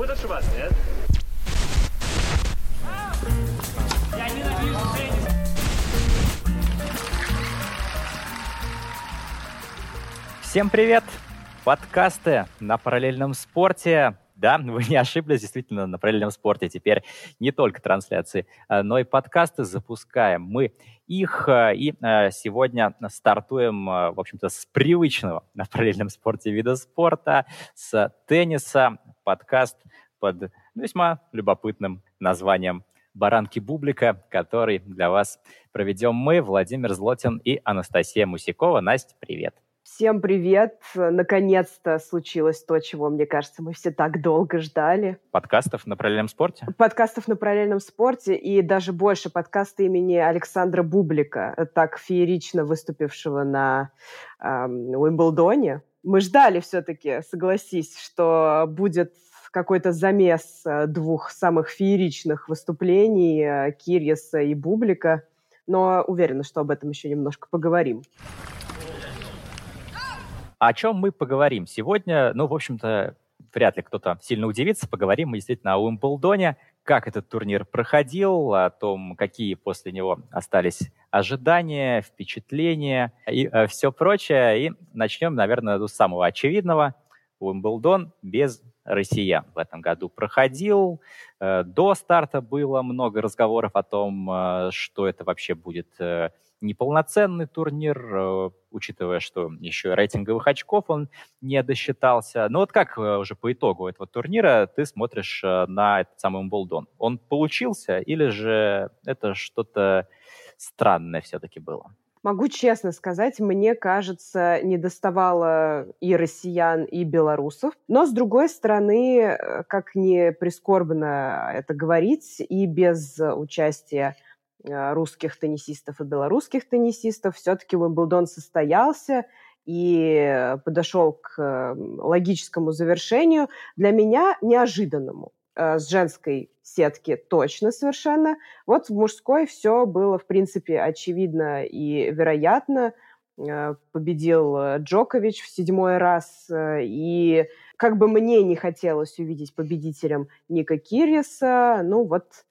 будет ошибаться, нет? Я ненавижу теннис. Всем привет! Подкасты на параллельном спорте. Да, вы не ошиблись, действительно, на параллельном спорте теперь не только трансляции, а, но и подкасты запускаем. Мы их а, и а, сегодня стартуем, в общем-то, с привычного на параллельном спорте вида спорта, с тенниса. Подкаст под весьма любопытным названием «Баранки Бублика», который для вас проведем мы, Владимир Злотин и Анастасия Мусякова. Настя, привет! Всем привет! Наконец-то случилось то, чего, мне кажется, мы все так долго ждали. Подкастов на параллельном спорте? Подкастов на параллельном спорте и даже больше подкаста имени Александра Бублика, так феерично выступившего на эм, Уимблдоне. Мы ждали все-таки, согласись, что будет какой-то замес э, двух самых фееричных выступлений э, Кирьеса и Бублика, но уверена, что об этом еще немножко поговорим. О чем мы поговорим сегодня? Ну, в общем-то, вряд ли кто-то сильно удивится. Поговорим мы действительно о Уимблдоне, как этот турнир проходил, о том, какие после него остались ожидания, впечатления и э, все прочее. И начнем, наверное, с самого очевидного. Уимблдон без россиян в этом году проходил. Э, до старта было много разговоров о том, э, что это вообще будет э, неполноценный турнир, учитывая, что еще рейтинговых очков он не досчитался. Но вот как уже по итогу этого турнира ты смотришь на этот самый Умблдон? Он получился или же это что-то странное все-таки было? Могу честно сказать, мне кажется, не доставало и россиян, и белорусов. Но, с другой стороны, как не прискорбно это говорить, и без участия Э, русских теннисистов и белорусских теннисистов. Все-таки Уимблдон состоялся и подошел к логическому завершению, для меня неожиданному. Э, с женской сетки точно совершенно. Вот в мужской все было, в принципе, очевидно и вероятно. Э, победил Джокович в седьмой раз, и как бы мне не хотелось увидеть победителем Ника Кириса, ну вот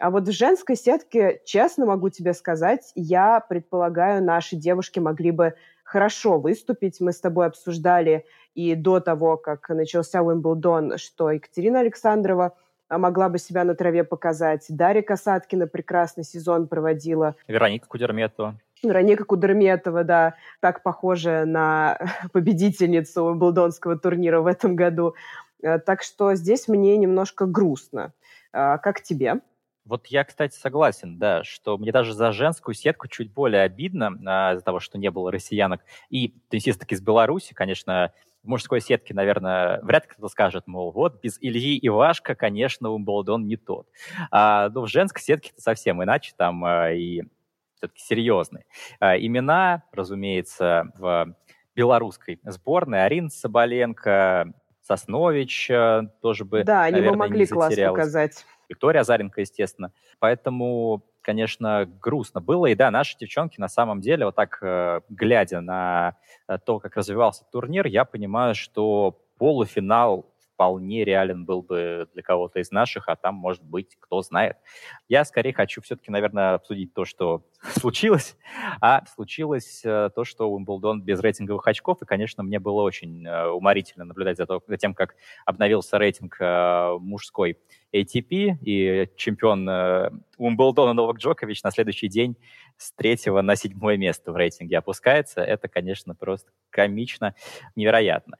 а вот в женской сетке, честно могу тебе сказать, я предполагаю, наши девушки могли бы хорошо выступить. Мы с тобой обсуждали и до того, как начался Уимблдон, что Екатерина Александрова а, могла бы себя на траве показать. Дарья Касаткина прекрасный сезон проводила. Вероника Кудерметова. Вероника Кудерметова, да, так похожая на победительницу Уимблдонского турнира в этом году. Э, так что здесь мне немножко грустно. А, как тебе? Вот я, кстати, согласен, да, что мне даже за женскую сетку чуть более обидно а, из-за того, что не было россиянок и теннисисток из Беларуси. Конечно, в мужской сетке, наверное, вряд ли кто-то скажет, мол, вот без Ильи Ивашка, конечно, Умблдон не тот. А, но в женской сетке это совсем иначе, там а, и все-таки серьезные. А, имена, разумеется, в белорусской сборной. Арина Соболенко, Соснович а, тоже бы, Да, они наверное, бы могли класс показать. Виктория Азаренко, естественно. Поэтому, конечно, грустно было. И да, наши девчонки на самом деле, вот так э, глядя на э, то, как развивался турнир, я понимаю, что полуфинал вполне реален был бы для кого-то из наших, а там, может быть, кто знает. Я скорее хочу все-таки, наверное, обсудить то, что случилось. А случилось э, то, что Уимблдон без рейтинговых очков, и, конечно, мне было очень э, уморительно наблюдать за, то, за тем, как обновился рейтинг э, мужской ATP, и чемпион Уимблдона Новак Джокович на следующий день с третьего на седьмое место в рейтинге опускается. Это, конечно, просто комично, невероятно.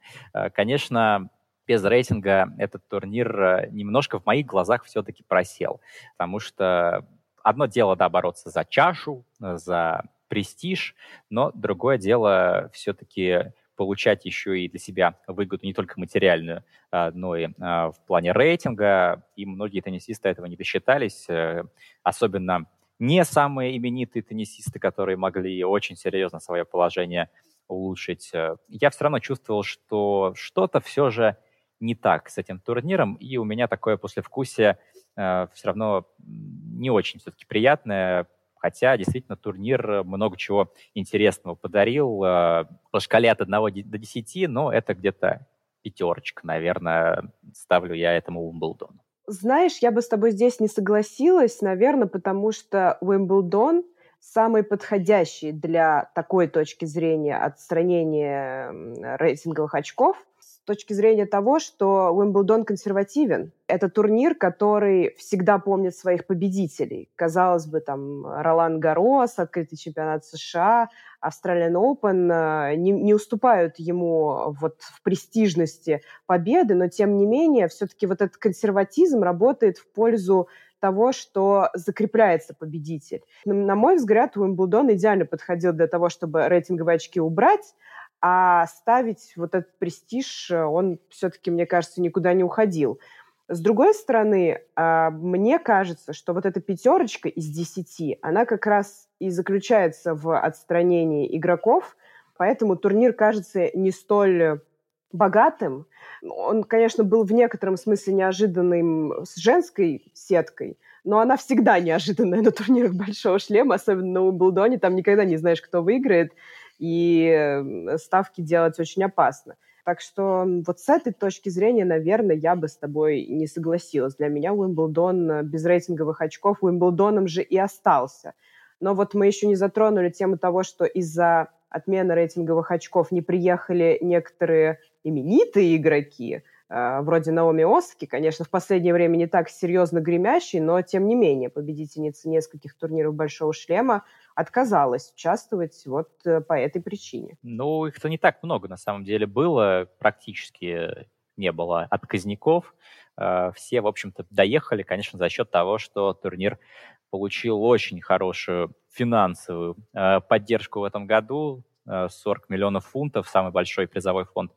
Конечно, без рейтинга этот турнир э, немножко в моих глазах все-таки просел. Потому что одно дело, да, бороться за чашу, за престиж, но другое дело все-таки получать еще и для себя выгоду не только материальную, а, но и в плане рейтинга. И многие теннисисты этого не досчитались, э, особенно не самые именитые теннисисты, которые могли очень серьезно свое положение улучшить. Э, я все равно чувствовал, что что-то все же не так с этим турниром, и у меня такое послевкусие э, все равно не очень все-таки приятное, хотя действительно турнир много чего интересного подарил. Э, по шкале от 1 до 10, но это где-то пятерочка, наверное, ставлю я этому Уимблдону. Знаешь, я бы с тобой здесь не согласилась, наверное, потому что Уимблдон самый подходящий для такой точки зрения отстранения рейтинговых очков точки зрения того, что Уимблдон консервативен. Это турнир, который всегда помнит своих победителей. Казалось бы, там Ролан Гарос, открытый чемпионат США, Australian Open э, не, не уступают ему вот в престижности победы, но тем не менее все-таки вот этот консерватизм работает в пользу того, что закрепляется победитель. На мой взгляд, Уимблдон идеально подходил для того, чтобы рейтинговые очки убрать, а ставить вот этот престиж, он все-таки, мне кажется, никуда не уходил. С другой стороны, а, мне кажется, что вот эта пятерочка из десяти, она как раз и заключается в отстранении игроков, поэтому турнир кажется не столь богатым. Он, конечно, был в некотором смысле неожиданным с женской сеткой, но она всегда неожиданная на турнирах Большого Шлема, особенно на Уимблдоне. Там никогда не знаешь, кто выиграет, и ставки делать очень опасно. Так что вот с этой точки зрения, наверное, я бы с тобой не согласилась. Для меня Уимблдон без рейтинговых очков Уимблдоном же и остался. Но вот мы еще не затронули тему того, что из-за отмены рейтинговых очков не приехали некоторые именитые игроки, э, вроде Наоми Осаки, конечно, в последнее время не так серьезно гремящий, но тем не менее победительница нескольких турниров «Большого шлема» отказалась участвовать вот э, по этой причине. Ну, их-то не так много на самом деле было, практически не было отказников. Э, все, в общем-то, доехали, конечно, за счет того, что турнир получил очень хорошую финансовую поддержку в этом году. 40 миллионов фунтов, самый большой призовой фонд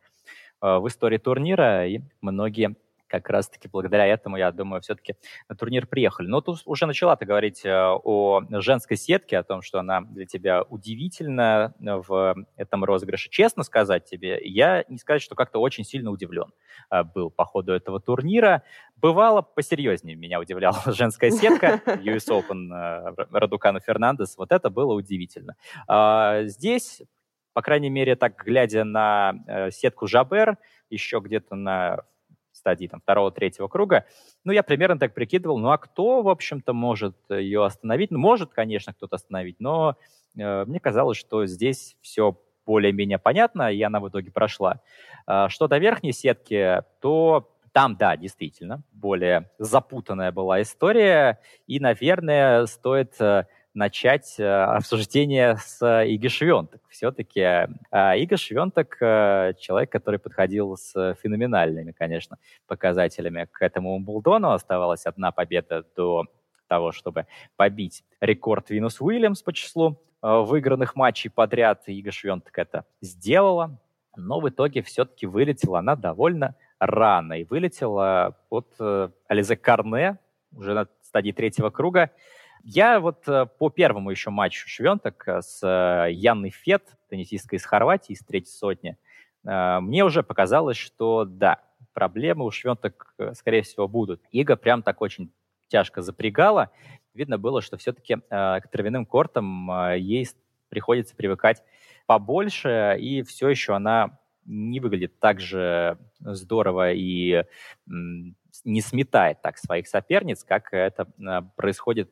в истории турнира, и многие как раз-таки благодаря этому, я думаю, все-таки на турнир приехали. Но тут уже начала ты говорить э, о женской сетке, о том, что она для тебя удивительна в этом розыгрыше. Честно сказать тебе, я не сказать, что как-то очень сильно удивлен э, был по ходу этого турнира. Бывало посерьезнее меня удивляла женская сетка US Open Радукану Фернандес. Вот это было удивительно. А, здесь по крайней мере, так глядя на э, сетку Жабер, еще где-то на стадии там, второго-третьего круга, ну, я примерно так прикидывал, ну, а кто, в общем-то, может ее остановить? Ну, может, конечно, кто-то остановить, но э, мне казалось, что здесь все более-менее понятно, и она в итоге прошла. Э, что до верхней сетки, то там, да, действительно, более запутанная была история, и, наверное, стоит э, начать э, обсуждение с э, Иги Швенток. Все-таки э, Ига Швенток человек, который подходил с феноменальными, конечно, показателями к этому Умблдону. Оставалась одна победа до того, чтобы побить рекорд Винус Уильямс по числу выигранных матчей подряд. Ига Швенток это сделала, но в итоге все-таки вылетела она довольно рано. И вылетела от Ализе Карне уже на стадии третьего круга. Я вот э, по первому еще матчу Швенток э, с э, Янной Фет, теннисисткой из Хорватии, из третьей сотни, мне уже показалось, что да, проблемы у Швенток, скорее всего, будут. Ига прям так очень тяжко запрягала. Видно было, что все-таки к травяным кортам ей приходится привыкать побольше, и все еще она не выглядит так же здорово и не сметает так своих соперниц, как это происходит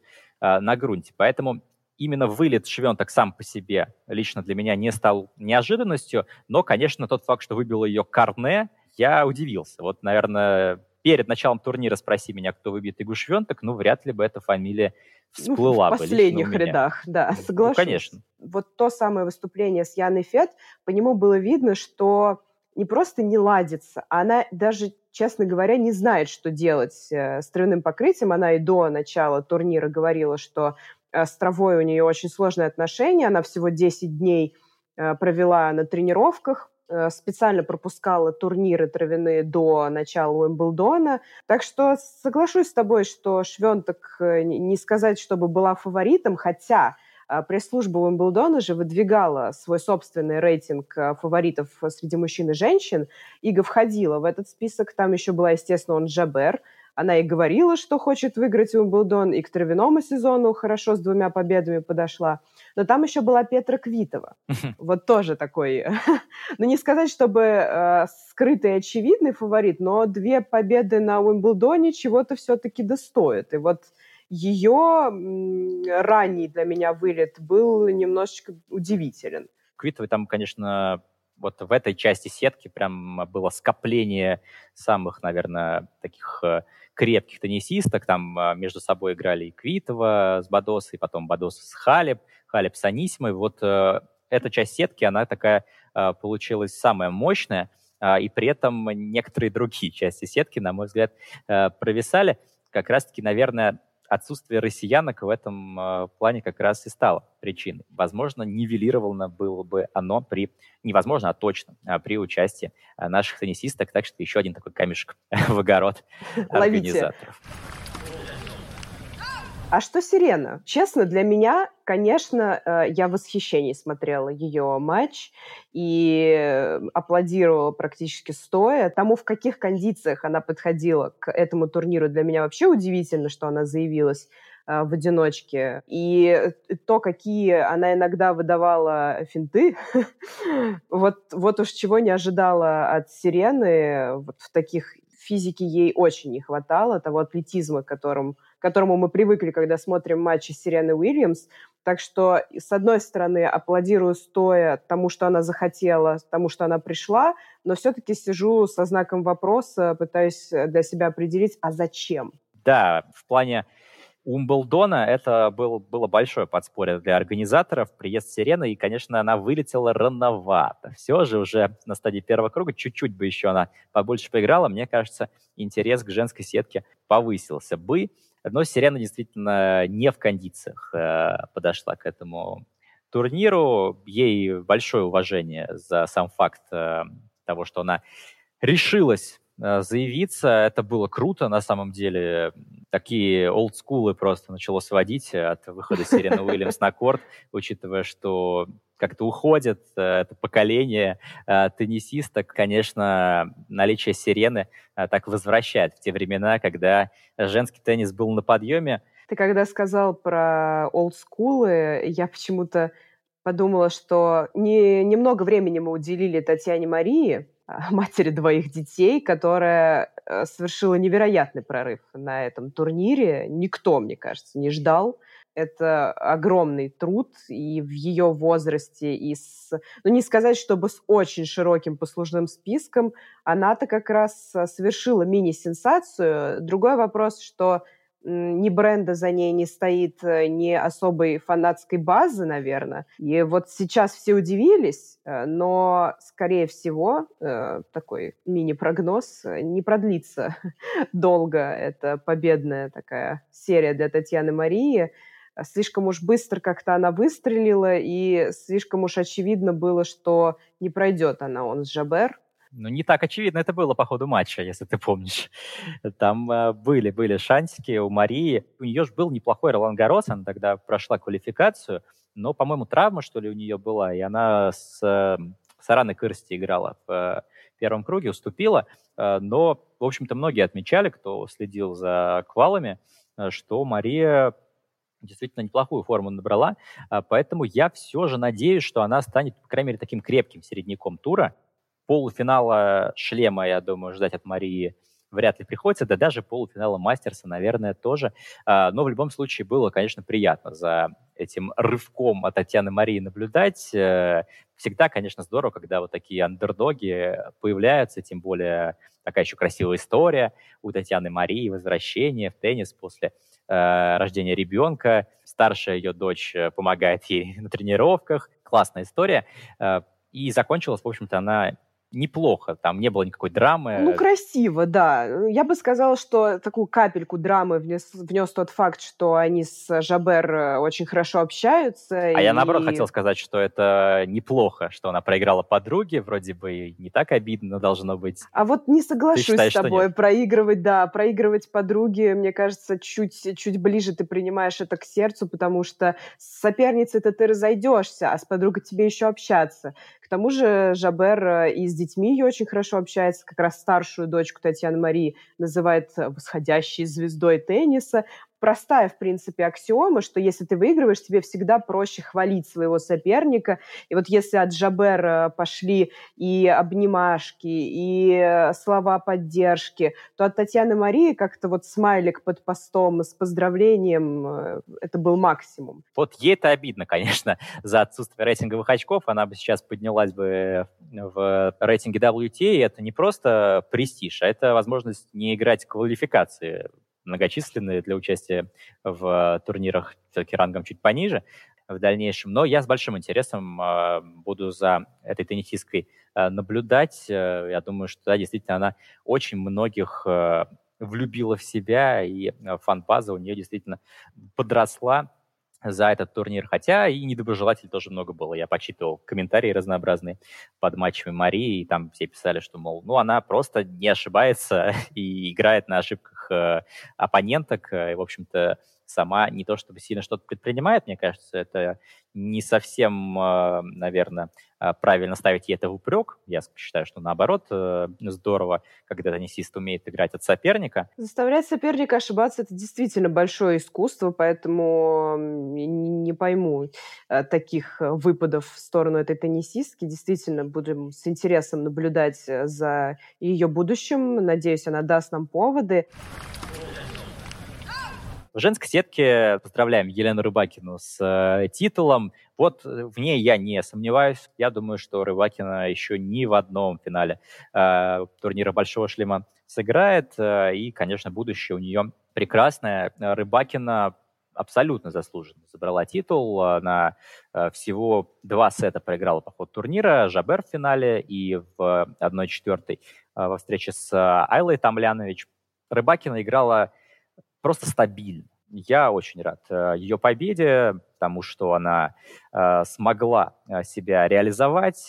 на грунте. Поэтому именно вылет Швенток сам по себе лично для меня не стал неожиданностью, но, конечно, тот факт, что выбил ее Карне, я удивился. Вот, наверное, перед началом турнира спроси меня, кто выбьет Игу Швенток, ну, вряд ли бы эта фамилия всплыла ну, в последних рядах, да, ну, соглашусь. Ну, конечно. Вот то самое выступление с Яной Фет, по нему было видно, что не просто не ладится, а она даже, честно говоря, не знает, что делать э, с травяным покрытием. Она и до начала турнира говорила, что э, с травой у нее очень сложные отношения. Она всего 10 дней э, провела на тренировках, специально пропускала турниры травяные до начала Уимблдона. Так что соглашусь с тобой, что Швенток не сказать, чтобы была фаворитом, хотя пресс-служба Уимблдона же выдвигала свой собственный рейтинг а, фаворитов среди мужчин и женщин. Ига входила в этот список. Там еще была, естественно, он Джабер, Она и говорила, что хочет выиграть Уимблдон, и к травяному сезону хорошо с двумя победами подошла. Но там еще была Петра Квитова. Вот тоже такой, ну не сказать, чтобы э, скрытый и очевидный фаворит, но две победы на Уимблдоне чего-то все-таки достоят. И вот ее ранний для меня вылет был немножечко удивителен. Квитовой там, конечно, вот в этой части сетки прям было скопление самых, наверное, таких э, крепких теннисисток. Там э, между собой играли и Квитова с Бадосой, потом Бадос с Халеб, Халеб с Анисимой. Вот э, эта часть сетки, она такая получилась самая мощная, и при этом некоторые другие части сетки, на мой взгляд, провисали. Как раз-таки, наверное, отсутствие россиянок в этом э, плане как раз и стало причиной. Возможно, нивелировано было бы оно при, невозможно, а точно, а при участии э, наших теннисисток. Так что еще один такой камешек в огород организаторов. А что Сирена? Честно, для меня, конечно, э, я в восхищении смотрела ее матч и аплодировала практически стоя. Тому, в каких кондициях она подходила к этому турниру, для меня вообще удивительно, что она заявилась э, в одиночке. И то, какие она иногда выдавала финты, вот, вот уж чего не ожидала от Сирены, вот в таких физике ей очень не хватало, того атлетизма, которым которому мы привыкли, когда смотрим матчи Сирены Уильямс. Так что, с одной стороны, аплодирую стоя тому, что она захотела, тому, что она пришла, но все-таки сижу со знаком вопроса, пытаюсь для себя определить, а зачем? Да, в плане Умблдона это был, было большое подспорье для организаторов, приезд Сирены, и, конечно, она вылетела рановато. Все же уже на стадии первого круга чуть-чуть бы еще она побольше поиграла, мне кажется, интерес к женской сетке повысился бы. Но Сирена действительно не в кондициях э, подошла к этому турниру. Ей большое уважение за сам факт э, того, что она решилась э, заявиться. Это было круто, на самом деле. Такие олдскулы просто начало сводить от выхода Сирены Уильямс на корт, учитывая, что как-то уходит э, это поколение э, теннисисток. Конечно, наличие сирены э, так возвращает в те времена, когда женский теннис был на подъеме. Ты когда сказал про олдскулы, я почему-то подумала, что не, немного времени мы уделили Татьяне Марии, матери двоих детей, которая совершила невероятный прорыв на этом турнире. Никто, мне кажется, не ждал это огромный труд, и в ее возрасте, и с, ну не сказать, чтобы с очень широким послужным списком, она-то как раз а, совершила мини-сенсацию. Другой вопрос, что ни бренда за ней не стоит, э, ни особой фанатской базы, наверное. И вот сейчас все удивились, э, но, скорее всего, э, такой мини-прогноз не продлится долго. Это победная такая серия для Татьяны Марии слишком уж быстро как-то она выстрелила, и слишком уж очевидно было, что не пройдет она, он с Жабер. Ну, не так очевидно это было по ходу матча, если ты помнишь. Там э, были, были шансики у Марии. У нее же был неплохой Ролан Гарос, она тогда прошла квалификацию, но, по-моему, травма, что ли, у нее была, и она с, э, с Кырсти играла в э, первом круге, уступила. Э, но, в общем-то, многие отмечали, кто следил за квалами, э, что Мария действительно неплохую форму набрала, а, поэтому я все же надеюсь, что она станет, по крайней мере, таким крепким середняком тура. Полуфинала шлема, я думаю, ждать от Марии вряд ли приходится, да даже полуфинала Мастерса, наверное, тоже. А, но в любом случае было, конечно, приятно за этим рывком от Татьяны Марии наблюдать. Э, всегда, конечно, здорово, когда вот такие андердоги появляются, тем более такая еще красивая история у Татьяны Марии, возвращение в теннис после э, рождения ребенка. Старшая ее дочь э, помогает ей на тренировках. Классная история. И закончилась, в общем-то, она неплохо, там не было никакой драмы. Ну, красиво, да. Я бы сказала, что такую капельку драмы внес, внес тот факт, что они с Жабер э, очень хорошо общаются. А и... я, наоборот, хотел сказать, что это неплохо, что она проиграла подруге, вроде бы не так обидно должно быть. А вот не соглашусь считаешь, с тобой. Проигрывать, да, проигрывать подруге, мне кажется, чуть, чуть ближе ты принимаешь это к сердцу, потому что с соперницей-то ты разойдешься, а с подругой тебе еще общаться. К тому же Жабер и с детьми ее очень хорошо общается, как раз старшую дочку Татьяны Марии называет восходящей звездой тенниса простая, в принципе, аксиома, что если ты выигрываешь, тебе всегда проще хвалить своего соперника. И вот если от Жабера пошли и обнимашки, и э, слова поддержки, то от Татьяны Марии как-то вот смайлик под постом с поздравлением, э, это был максимум. Вот ей это обидно, конечно, за отсутствие рейтинговых очков. Она бы сейчас поднялась бы в рейтинге WTA, и это не просто престиж, а это возможность не играть квалификации многочисленные для участия в турнирах все-таки рангом чуть пониже в дальнейшем. Но я с большим интересом э, буду за этой теннисисткой э, наблюдать. Я думаю, что да, действительно она очень многих э, влюбила в себя, и фан-база у нее действительно подросла за этот турнир, хотя и недоброжелателей тоже много было. Я почитывал комментарии разнообразные под матчами Марии, и там все писали, что, мол, ну, она просто не ошибается и играет на ошибках э, оппоненток, э, и, в общем-то, сама не то чтобы сильно что-то предпринимает, мне кажется, это не совсем, э, наверное, э, правильно ставить ей это в упрек. Я считаю, что наоборот э, здорово, когда теннисист умеет играть от соперника. Заставлять соперника ошибаться – это действительно большое искусство, поэтому не пойму таких выпадов в сторону этой теннисистки. Действительно, будем с интересом наблюдать за ее будущим. Надеюсь, она даст нам поводы. В женской сетке поздравляем Елену Рыбакину с э, титулом. Вот э, в ней я не сомневаюсь. Я думаю, что Рыбакина еще ни в одном финале э, турнира Большого Шлема сыграет. Э, и, конечно, будущее у нее прекрасное. Рыбакина абсолютно заслуженно забрала титул. Она э, всего два сета проиграла по ходу турнира. Жабер в финале и в 1-4 э, во встрече с Айлой Тамлянович. Рыбакина играла просто стабильно. Я очень рад э, ее победе, потому что она э, смогла э, себя реализовать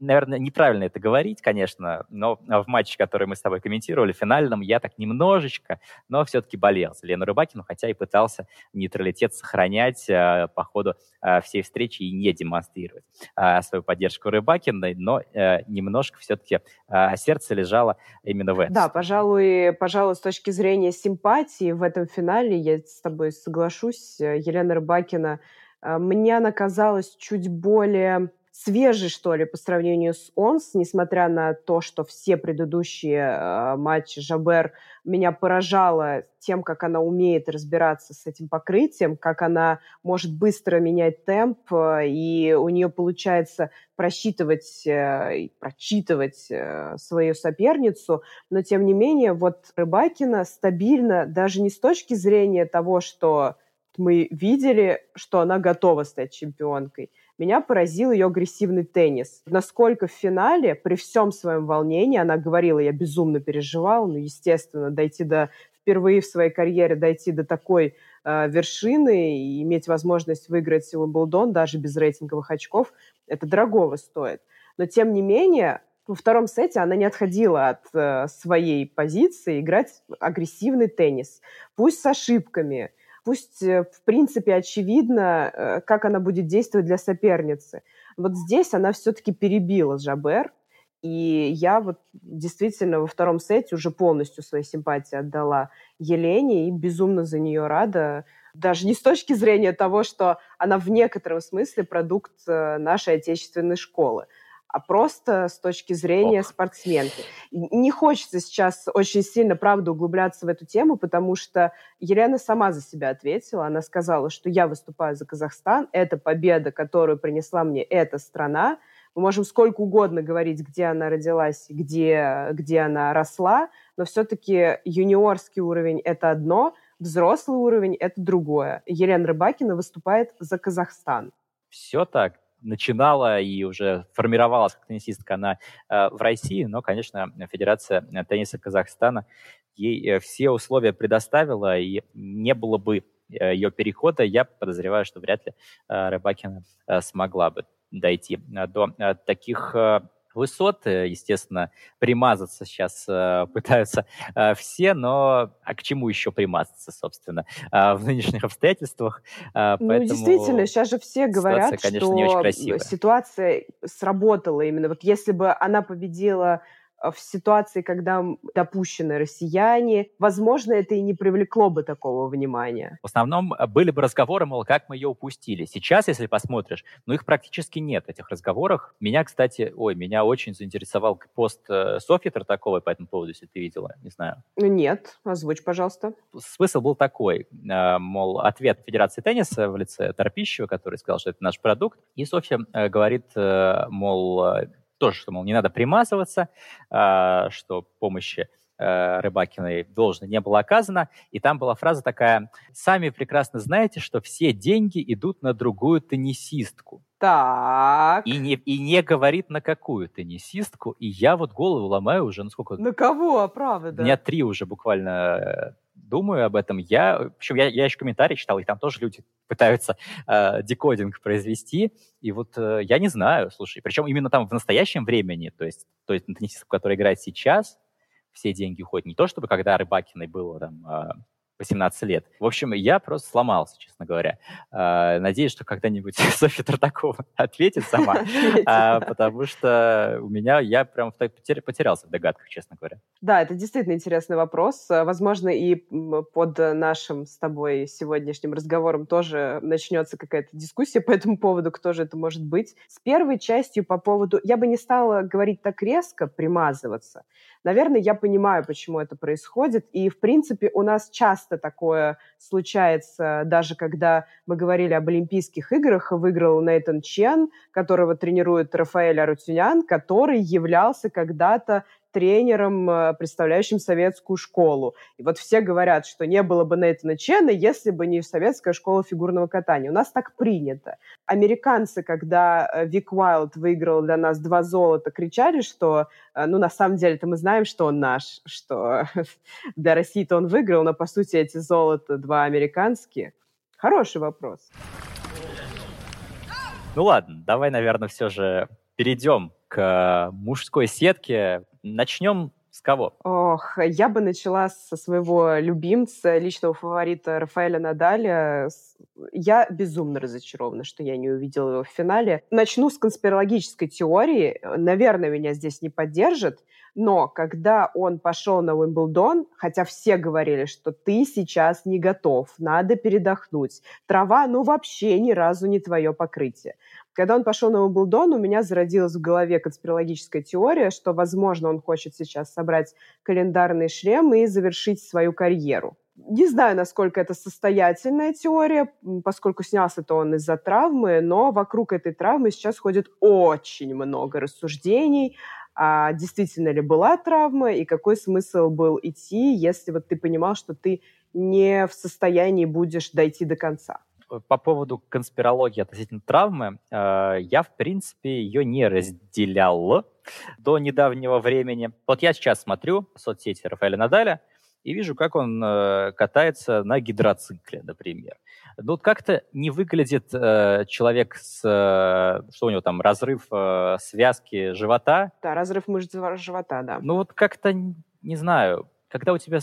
наверное, неправильно это говорить, конечно, но в матче, который мы с тобой комментировали, финальном, я так немножечко, но все-таки болел за Лену Рыбакину, хотя и пытался нейтралитет сохранять э, по ходу э, всей встречи и не демонстрировать э, свою поддержку Рыбакиной, но э, немножко все-таки э, сердце лежало именно в этом. Да, пожалуй, пожалуй, с точки зрения симпатии в этом финале я с тобой соглашусь. Елена Рыбакина мне она казалась чуть более свежий, что ли, по сравнению с Онс, несмотря на то, что все предыдущие э, матчи Жабер меня поражало тем, как она умеет разбираться с этим покрытием, как она может быстро менять темп, э, и у нее получается просчитывать э, и прочитывать э, свою соперницу, но тем не менее вот Рыбакина стабильно, даже не с точки зрения того, что мы видели, что она готова стать чемпионкой, меня поразил ее агрессивный теннис. Насколько в финале, при всем своем волнении, она говорила, я безумно переживала, ну, естественно, дойти до впервые в своей карьере дойти до такой э, вершины и иметь возможность выиграть Уимблдон даже без рейтинговых очков, это дорогого стоит. Но тем не менее, во втором сете она не отходила от э, своей позиции играть агрессивный теннис. Пусть с ошибками, пусть, э, в принципе, очевидно, э, как она будет действовать для соперницы. Вот здесь она все-таки перебила Жабер, и я вот действительно во втором сете уже полностью свои симпатии отдала Елене и безумно за нее рада. Даже не с точки зрения того, что она в некотором смысле продукт э, нашей отечественной школы а просто с точки зрения Ох. спортсменки. Не хочется сейчас очень сильно, правда, углубляться в эту тему, потому что Елена сама за себя ответила. Она сказала, что я выступаю за Казахстан, это победа, которую принесла мне эта страна. Мы можем сколько угодно говорить, где она родилась, где, где она росла, но все-таки юниорский уровень – это одно, взрослый уровень – это другое. Елена Рыбакина выступает за Казахстан. Все так начинала и уже формировалась как теннисистка она э, в России, но, конечно, Федерация тенниса Казахстана ей э, все условия предоставила, и не было бы э, ее перехода, я подозреваю, что вряд ли Рыбакина смогла бы дойти до таких высот. Естественно, примазаться сейчас э, пытаются э, все, но а к чему еще примазаться, собственно, э, в нынешних обстоятельствах? Э, ну, действительно, сейчас же все говорят, ситуация, конечно, что ситуация сработала именно. Вот если бы она победила Э, в ситуации, когда допущены россияне, возможно, это и не привлекло бы такого внимания. В основном э, были бы разговоры, мол, как мы ее упустили. Сейчас, если посмотришь, ну их практически нет, этих разговоров. Меня, кстати, ой, меня очень заинтересовал пост э, Софьи Тартаковой по этому поводу, если ты видела, не знаю. Нет, озвучь, пожалуйста. Смысл был такой, мол, ответ Федерации тенниса в лице Торпищева, который сказал, что это наш продукт, и Софья говорит, мол, тоже, что, мол, не надо примазываться, а, что помощи э, Рыбакиной должно не было оказано. И там была фраза такая, «Сами прекрасно знаете, что все деньги идут на другую теннисистку». Так. И не, и не говорит, на какую теннисистку. И я вот голову ломаю уже, ну сколько... На кого, правда? Дня три уже буквально думаю об этом. Я, причем я, я еще комментарии читал, и там тоже люди пытаются э, декодинг произвести. И вот э, я не знаю, слушай, причем именно там в настоящем времени, то есть, то есть на теннисистку, которая играет сейчас, все деньги уходят. Не то, чтобы когда Рыбакиной было там э, 18 лет. В общем, я просто сломался, честно говоря. А, надеюсь, что когда-нибудь Софья Тартакова ответит сама, а, потому что у меня, я прям потерялся в догадках, честно говоря. Да, это действительно интересный вопрос. Возможно, и под нашим с тобой сегодняшним разговором тоже начнется какая-то дискуссия по этому поводу, кто же это может быть. С первой частью по поводу... Я бы не стала говорить так резко, примазываться, Наверное, я понимаю, почему это происходит. И, в принципе, у нас часто такое случается, даже когда мы говорили об Олимпийских играх, выиграл Нейтан Чен, которого тренирует Рафаэль Арутюнян, который являлся когда-то тренером, э, представляющим советскую школу. И вот все говорят, что не было бы Нейтана Чена, если бы не советская школа фигурного катания. У нас так принято. Американцы, когда э, Вик Уайлд выиграл для нас два золота, кричали, что, э, ну, на самом деле-то мы знаем, что он наш, что для России-то он выиграл, но, по сути, эти золота два американские. Хороший вопрос. Ну ладно, давай, наверное, все же перейдем к мужской сетке. Начнем с кого? Ох, я бы начала со своего любимца, личного фаворита Рафаэля Надаля. Я безумно разочарована, что я не увидела его в финале. Начну с конспирологической теории. Наверное, меня здесь не поддержат. Но когда он пошел на Уимблдон, хотя все говорили, что ты сейчас не готов, надо передохнуть. Трава, ну вообще ни разу не твое покрытие. Когда он пошел на Уимблдон, у меня зародилась в голове конспирологическая теория, что, возможно, он хочет сейчас собрать календарный шлем и завершить свою карьеру. Не знаю, насколько это состоятельная теория, поскольку снялся-то он из-за травмы, но вокруг этой травмы сейчас ходит очень много рассуждений, а действительно ли была травма и какой смысл был идти, если вот ты понимал, что ты не в состоянии будешь дойти до конца по поводу конспирологии относительно травмы, э, я, в принципе, ее не разделял до недавнего времени. Вот я сейчас смотрю соцсети Рафаэля Надаля и вижу, как он э, катается на гидроцикле, например. Ну, вот как-то не выглядит э, человек с... что у него там, разрыв связки живота. Да, разрыв мышц живота, да. Ну, вот как-то, не знаю, когда у тебя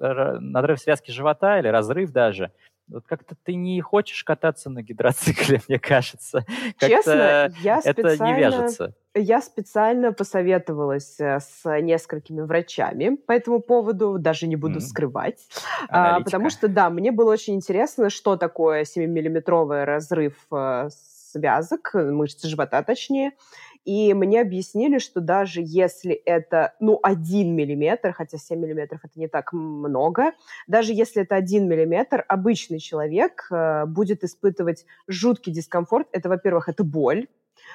надрыв связки живота или разрыв даже, вот как-то ты не хочешь кататься на гидроцикле, мне кажется. Честно, я это специально... не вяжется. Я специально посоветовалась э, с несколькими врачами по этому поводу, даже не буду mm-hmm. скрывать. А, потому что, да, мне было очень интересно, что такое 7-миллиметровый разрыв э, связок, мышц живота точнее, и мне объяснили, что даже если это, ну, один миллиметр, хотя 7 миллиметров это не так много, даже если это один миллиметр, обычный человек э, будет испытывать жуткий дискомфорт. Это, во-первых, это боль,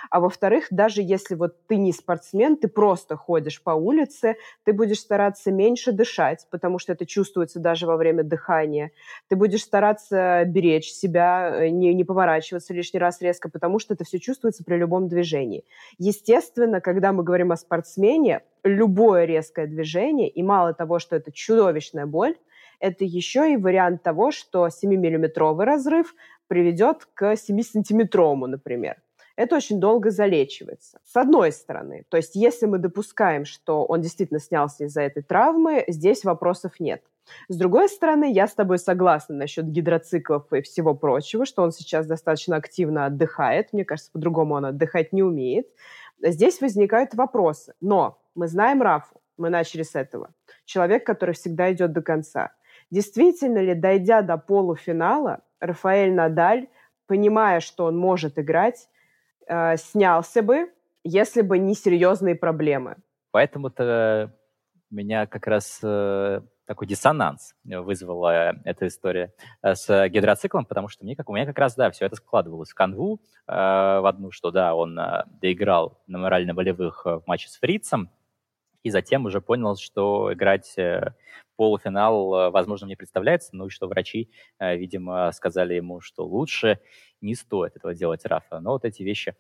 а во-вторых, даже если вот ты не спортсмен, ты просто ходишь по улице, ты будешь стараться меньше дышать, потому что это чувствуется даже во время дыхания. Ты будешь стараться беречь себя, э, не, не поворачиваться лишний раз резко, потому что это все чувствуется при любом движении. Естественно, когда мы говорим о спортсмене, любое резкое движение, и мало того, что это чудовищная боль, это еще и вариант того, что 7-миллиметровый разрыв приведет к 7-сантиметровому, например. Это очень долго залечивается. С одной стороны, то есть если мы допускаем, что он действительно снялся из-за этой травмы, здесь вопросов нет. С другой стороны, я с тобой согласна насчет гидроциклов и всего прочего, что он сейчас достаточно активно отдыхает. Мне кажется, по-другому он отдыхать не умеет. Здесь возникают вопросы. Но мы знаем Рафу, мы начали с этого. Человек, который всегда идет до конца. Действительно ли, дойдя до полуфинала, Рафаэль Надаль, понимая, что он может играть, э, снялся бы, если бы не серьезные проблемы? Поэтому-то меня как раз э, такой диссонанс вызвала эта история э, с гидроциклом, потому что мне, как, у меня как раз, да, все это складывалось в канву, э, в одну, что, да, он э, доиграл на морально-болевых в матче с Фрицем, и затем уже понял, что играть э, полуфинал, э, возможно, не представляется, ну и что врачи, э, видимо, сказали ему, что лучше не стоит этого делать Рафа. Но вот эти вещи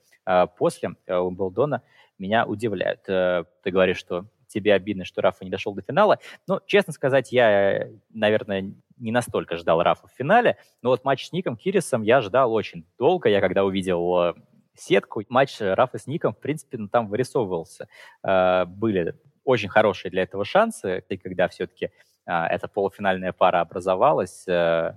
после Умблдона меня удивляют. Ты говоришь, что тебе обидно, что Рафа не дошел до финала. Ну, честно сказать, я, наверное, не настолько ждал Рафа в финале, но вот матч с Ником Кирисом я ждал очень долго. Я когда увидел сетку, матч Рафа с Ником, в принципе, ну, там вырисовывался. Были очень хорошие для этого шансы, и когда все-таки а, эта полуфинальная пара образовалась, а,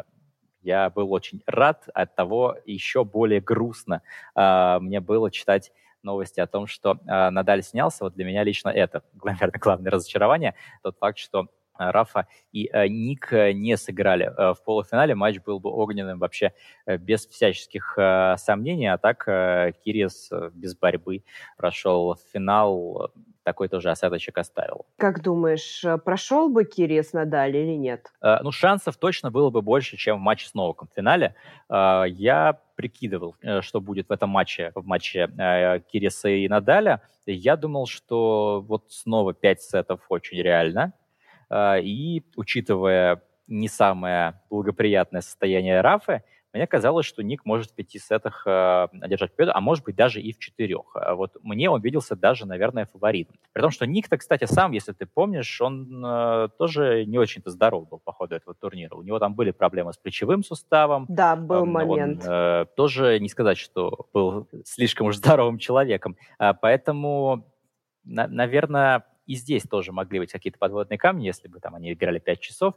я был очень рад, от того еще более грустно а, мне было читать новости о том, что а, Надаль снялся. Вот для меня лично это, наверное, главное разочарование, тот факт, что Рафа и э, Ник не сыграли э, в полуфинале. Матч был бы огненным вообще э, без всяческих э, сомнений. А так э, Кириес без борьбы прошел финал такой тоже осадочек оставил. Как думаешь, э, прошел бы Кириес Надаль или нет? Э, ну, шансов точно было бы больше, чем в матче с Новаком в финале. Э, я прикидывал, э, что будет в этом матче, в матче э, Кириса и Надаля. Я думал, что вот снова 5 сетов очень реально. Э, и учитывая не самое благоприятное состояние Рафы, мне казалось, что Ник может в пяти сетах э, одержать победу, а может быть даже и в четырех. А вот мне он виделся даже, наверное, фаворитом. При том, что Ник-то, кстати, сам, если ты помнишь, он э, тоже не очень-то здоров был по ходу этого турнира. У него там были проблемы с плечевым суставом. Да, был он, момент. Он э, тоже не сказать, что был слишком уж здоровым человеком. А, поэтому, на, наверное, и здесь тоже могли быть какие-то подводные камни, если бы там они играли 5 часов.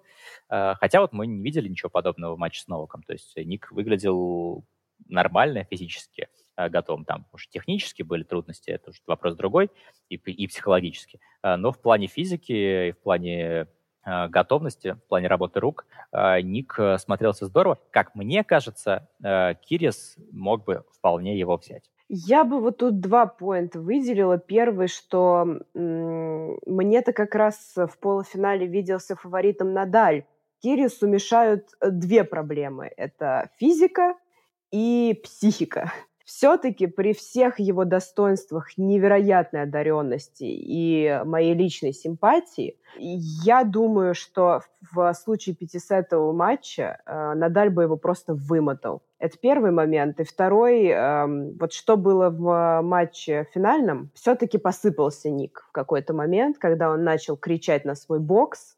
А, хотя вот мы не видели ничего подобного в матче с Новаком. То есть Ник выглядел нормально физически а, готовым. Там, может, технически были трудности, это уже вопрос другой, и, и психологически. А, но в плане физики и в плане готовности, в плане работы рук, Ник смотрелся здорово. Как мне кажется, Кирис мог бы вполне его взять. Я бы вот тут два поинта выделила. Первый, что мне-то как раз в полуфинале виделся фаворитом Надаль. Кирису мешают э, две проблемы. Это физика и психика все-таки при всех его достоинствах невероятной одаренности и моей личной симпатии, я думаю, что в случае пятисетового матча э, Надаль бы его просто вымотал. Это первый момент. И второй, э, вот что было в матче финальном, все-таки посыпался Ник в какой-то момент, когда он начал кричать на свой бокс,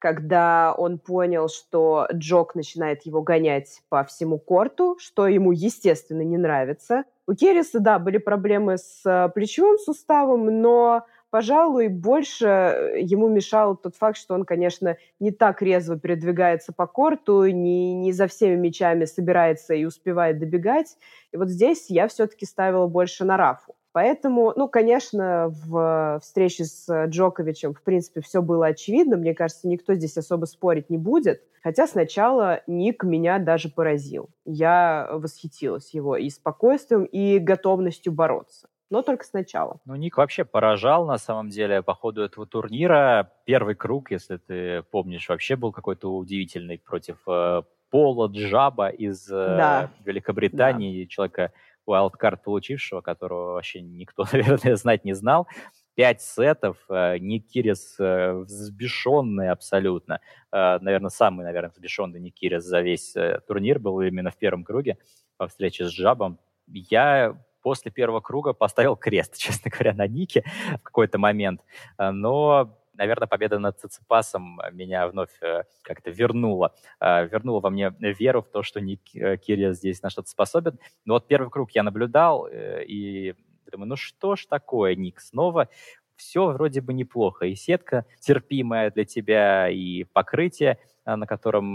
когда он понял, что Джок начинает его гонять по всему корту, что ему, естественно, не нравится. У Керриса, да, были проблемы с э, плечевым суставом, но пожалуй, больше э, ему мешал тот факт, что он, конечно, не так резво передвигается по корту, не, не за всеми мячами собирается и успевает добегать. И вот здесь я все-таки ставила больше на Рафу. Поэтому, ну, конечно, в встрече с Джоковичем, в принципе, все было очевидно. Мне кажется, никто здесь особо спорить не будет. Хотя сначала Ник меня даже поразил. Я восхитилась его и спокойствием, и готовностью бороться. Но только сначала. Ну, Ник вообще поражал, на самом деле, по ходу этого турнира. Первый круг, если ты помнишь, вообще был какой-то удивительный против э, Пола Джаба из э, да. Великобритании, да. человека wildcard получившего, которого вообще никто, наверное, знать не знал. Пять сетов, э, Никирис э, взбешенный абсолютно. Э, наверное, самый, наверное, взбешенный Никирис за весь турнир был именно в первом круге по встрече с Джабом. Я после первого круга поставил крест, честно говоря, на Нике в какой-то момент. Но наверное, победа над Циципасом меня вновь э, как-то вернула. Э, вернула во мне веру в то, что Ник Кирия здесь на что-то способен. Но вот первый круг я наблюдал и думаю, ну что ж такое, Ник, снова все вроде бы неплохо. И сетка терпимая для тебя, и покрытие, на котором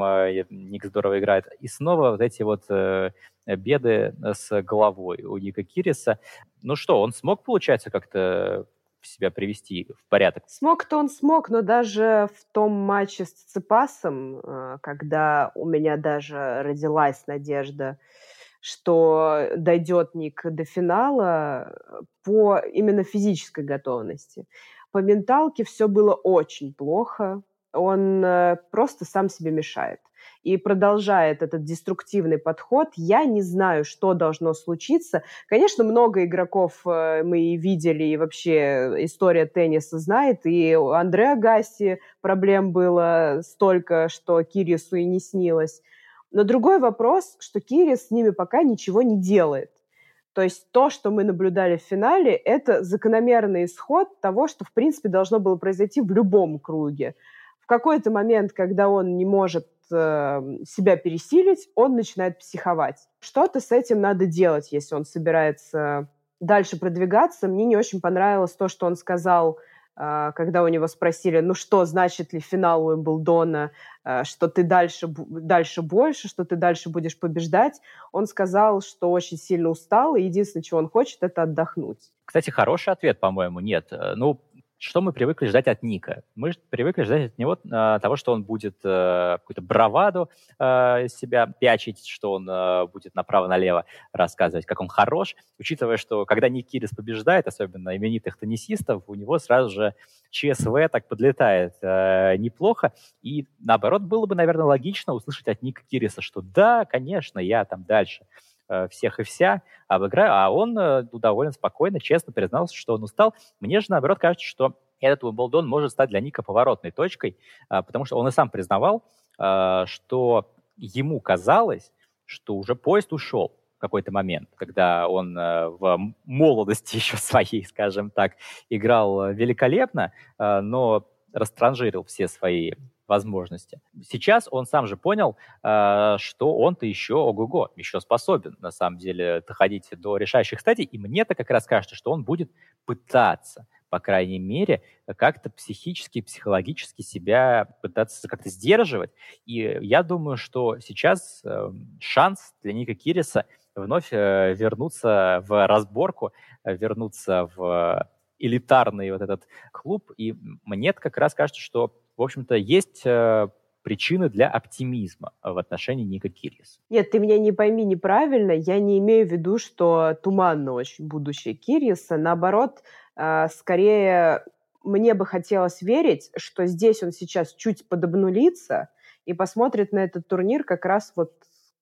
Ник здорово играет. И снова вот эти вот беды с головой у Ника Кириса. Ну что, он смог, получается, как-то себя привести в порядок? Смог-то он смог, но даже в том матче с Цепасом, э, когда у меня даже родилась надежда, что дойдет Ник до финала по именно физической готовности. По менталке все было очень плохо. Он э, просто сам себе мешает и продолжает этот деструктивный подход, я не знаю, что должно случиться. Конечно, много игроков э, мы и видели, и вообще история тенниса знает, и у Андреа Гасси проблем было столько, что Кирису и не снилось. Но другой вопрос, что Кирис с ними пока ничего не делает. То есть то, что мы наблюдали в финале, это закономерный исход того, что, в принципе, должно было произойти в любом круге. В какой-то момент, когда он не может себя пересилить, он начинает психовать. Что-то с этим надо делать, если он собирается дальше продвигаться. Мне не очень понравилось то, что он сказал, э, когда у него спросили, ну что, значит ли финал Уимблдона, э, что ты дальше, дальше больше, что ты дальше будешь побеждать. Он сказал, что очень сильно устал, и единственное, чего он хочет, это отдохнуть. Кстати, хороший ответ, по-моему, нет. Э, ну, что мы привыкли ждать от Ника? Мы привыкли ждать от него э, того, что он будет э, какую-то браваду э, из себя пячить, что он э, будет направо-налево рассказывать, как он хорош, учитывая, что когда Ник Кирис побеждает, особенно именитых теннисистов, у него сразу же ЧСВ так подлетает э, неплохо, и наоборот, было бы, наверное, логично услышать от Ника Кириса, что да, конечно, я там дальше всех и вся обыграю, а он э, довольно спокойно, честно признался, что он устал. Мне же, наоборот, кажется, что этот Уимблдон может стать для Ника поворотной точкой, а, потому что он и сам признавал, а, что ему казалось, что уже поезд ушел в какой-то момент, когда он э, в молодости еще своей, скажем так, играл великолепно, но растранжирил все свои возможности. Сейчас он сам же понял, э, что он-то еще ого-го, еще способен, на самом деле, доходить до решающих стадий, и мне-то как раз кажется, что он будет пытаться, по крайней мере, как-то психически, психологически себя пытаться как-то сдерживать. И я думаю, что сейчас э, шанс для Ника Кириса вновь э, вернуться в разборку, вернуться в элитарный вот этот клуб. И мне как раз кажется, что в общем-то, есть э, причины для оптимизма в отношении Ника Кирис. Нет, ты меня не пойми неправильно. Я не имею в виду, что туманно очень будущее Кириса. Наоборот, э, скорее мне бы хотелось верить, что здесь он сейчас чуть подобнулится и посмотрит на этот турнир как раз вот,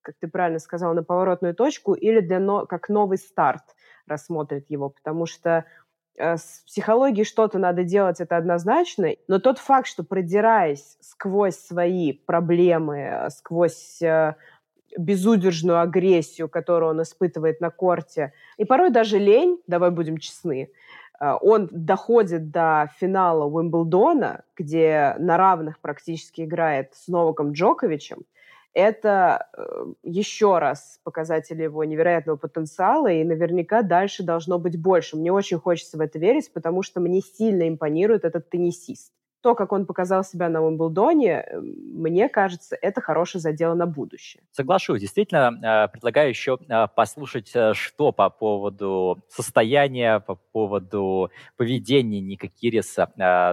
как ты правильно сказал, на поворотную точку или для как новый старт рассмотрит его, потому что с психологией что-то надо делать, это однозначно, но тот факт, что продираясь сквозь свои проблемы, э, сквозь э, безудержную агрессию, которую он испытывает на корте, и порой даже лень, давай будем честны, он доходит до финала Уимблдона, где на равных практически играет с Новаком Джоковичем, это э, еще раз показатель его невероятного потенциала, и наверняка дальше должно быть больше. Мне очень хочется в это верить, потому что мне сильно импонирует этот теннисист. То, как он показал себя на Уимблдоне, э, мне кажется, это хороший задел на будущее. Соглашусь. Действительно, э, предлагаю еще послушать, что по поводу состояния, по поводу поведения Ника Кириса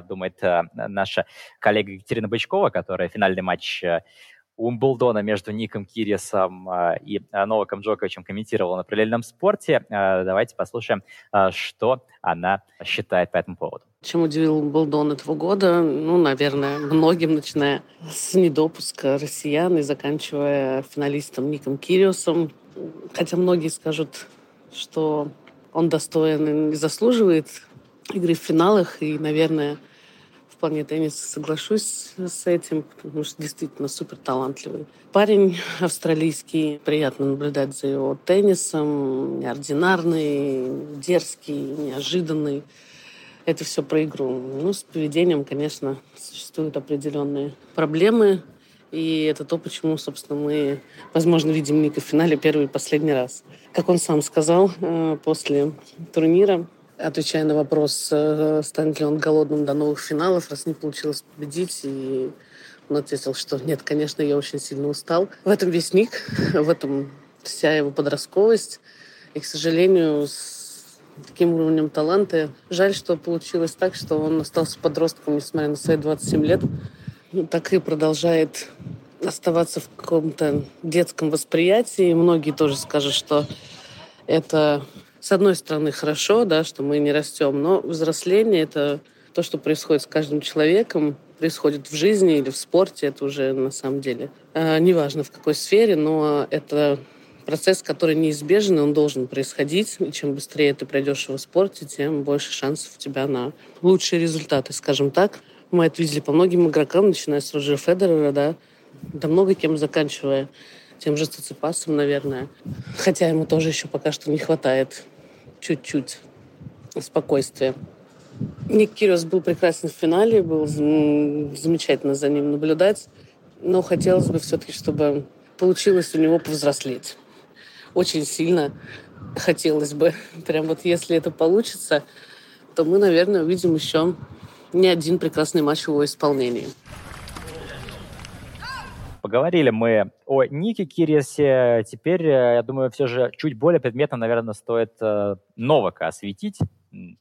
думает наша коллега Екатерина Бычкова, которая финальный матч Умблдона между Ником Кирисом а, и а, Новаком Джоковичем комментировала на параллельном спорте. А, давайте послушаем, что она считает по этому поводу. Чем удивил Умблдон этого года? Ну, наверное, многим, начиная с недопуска россиян и заканчивая финалистом Ником Кириусом. Хотя многие скажут, что он достоин и заслуживает игры в финалах, и, наверное, плане тенниса соглашусь с этим, потому что действительно супер талантливый. Парень австралийский, приятно наблюдать за его теннисом, неординарный, дерзкий, неожиданный. это все про игру. Ну, с поведением, конечно, существуют определенные проблемы. И это то, почему, собственно, мы, возможно, видим Ника в финале первый и последний раз. Как он сам сказал э, после турнира, отвечая на вопрос, э, станет ли он голодным до новых финалов, раз не получилось победить, и он ответил, что нет, конечно, я очень сильно устал. В этом весь Ник, в этом вся его подростковость. И, к сожалению, с таким уровнем таланта. Жаль, что получилось так, что он остался подростком, несмотря на свои 27 лет. Так и продолжает оставаться в каком-то детском восприятии. Многие тоже скажут, что это, с одной стороны, хорошо, да, что мы не растем, но взросление — это то, что происходит с каждым человеком, происходит в жизни или в спорте, это уже на самом деле э, неважно в какой сфере, но это процесс, который неизбежен, он должен происходить. И чем быстрее ты пройдешь его в спорте, тем больше шансов у тебя на лучшие результаты, скажем так. Мы это видели по многим игрокам, начиная с Роджера Федерера, да, да много кем заканчивая тем же Циципасом, наверное. Хотя ему тоже еще пока что не хватает чуть-чуть спокойствия. Ник Кириос был прекрасен в финале, был замечательно за ним наблюдать, но хотелось бы все-таки, чтобы получилось у него повзрослеть. Очень сильно хотелось бы. Прям вот если это получится, то мы, наверное, увидим еще не один прекрасный матч в его исполнении. Поговорили мы о Нике Кирисе. Теперь, э, я думаю, все же чуть более предметно, наверное, стоит э, Новака осветить,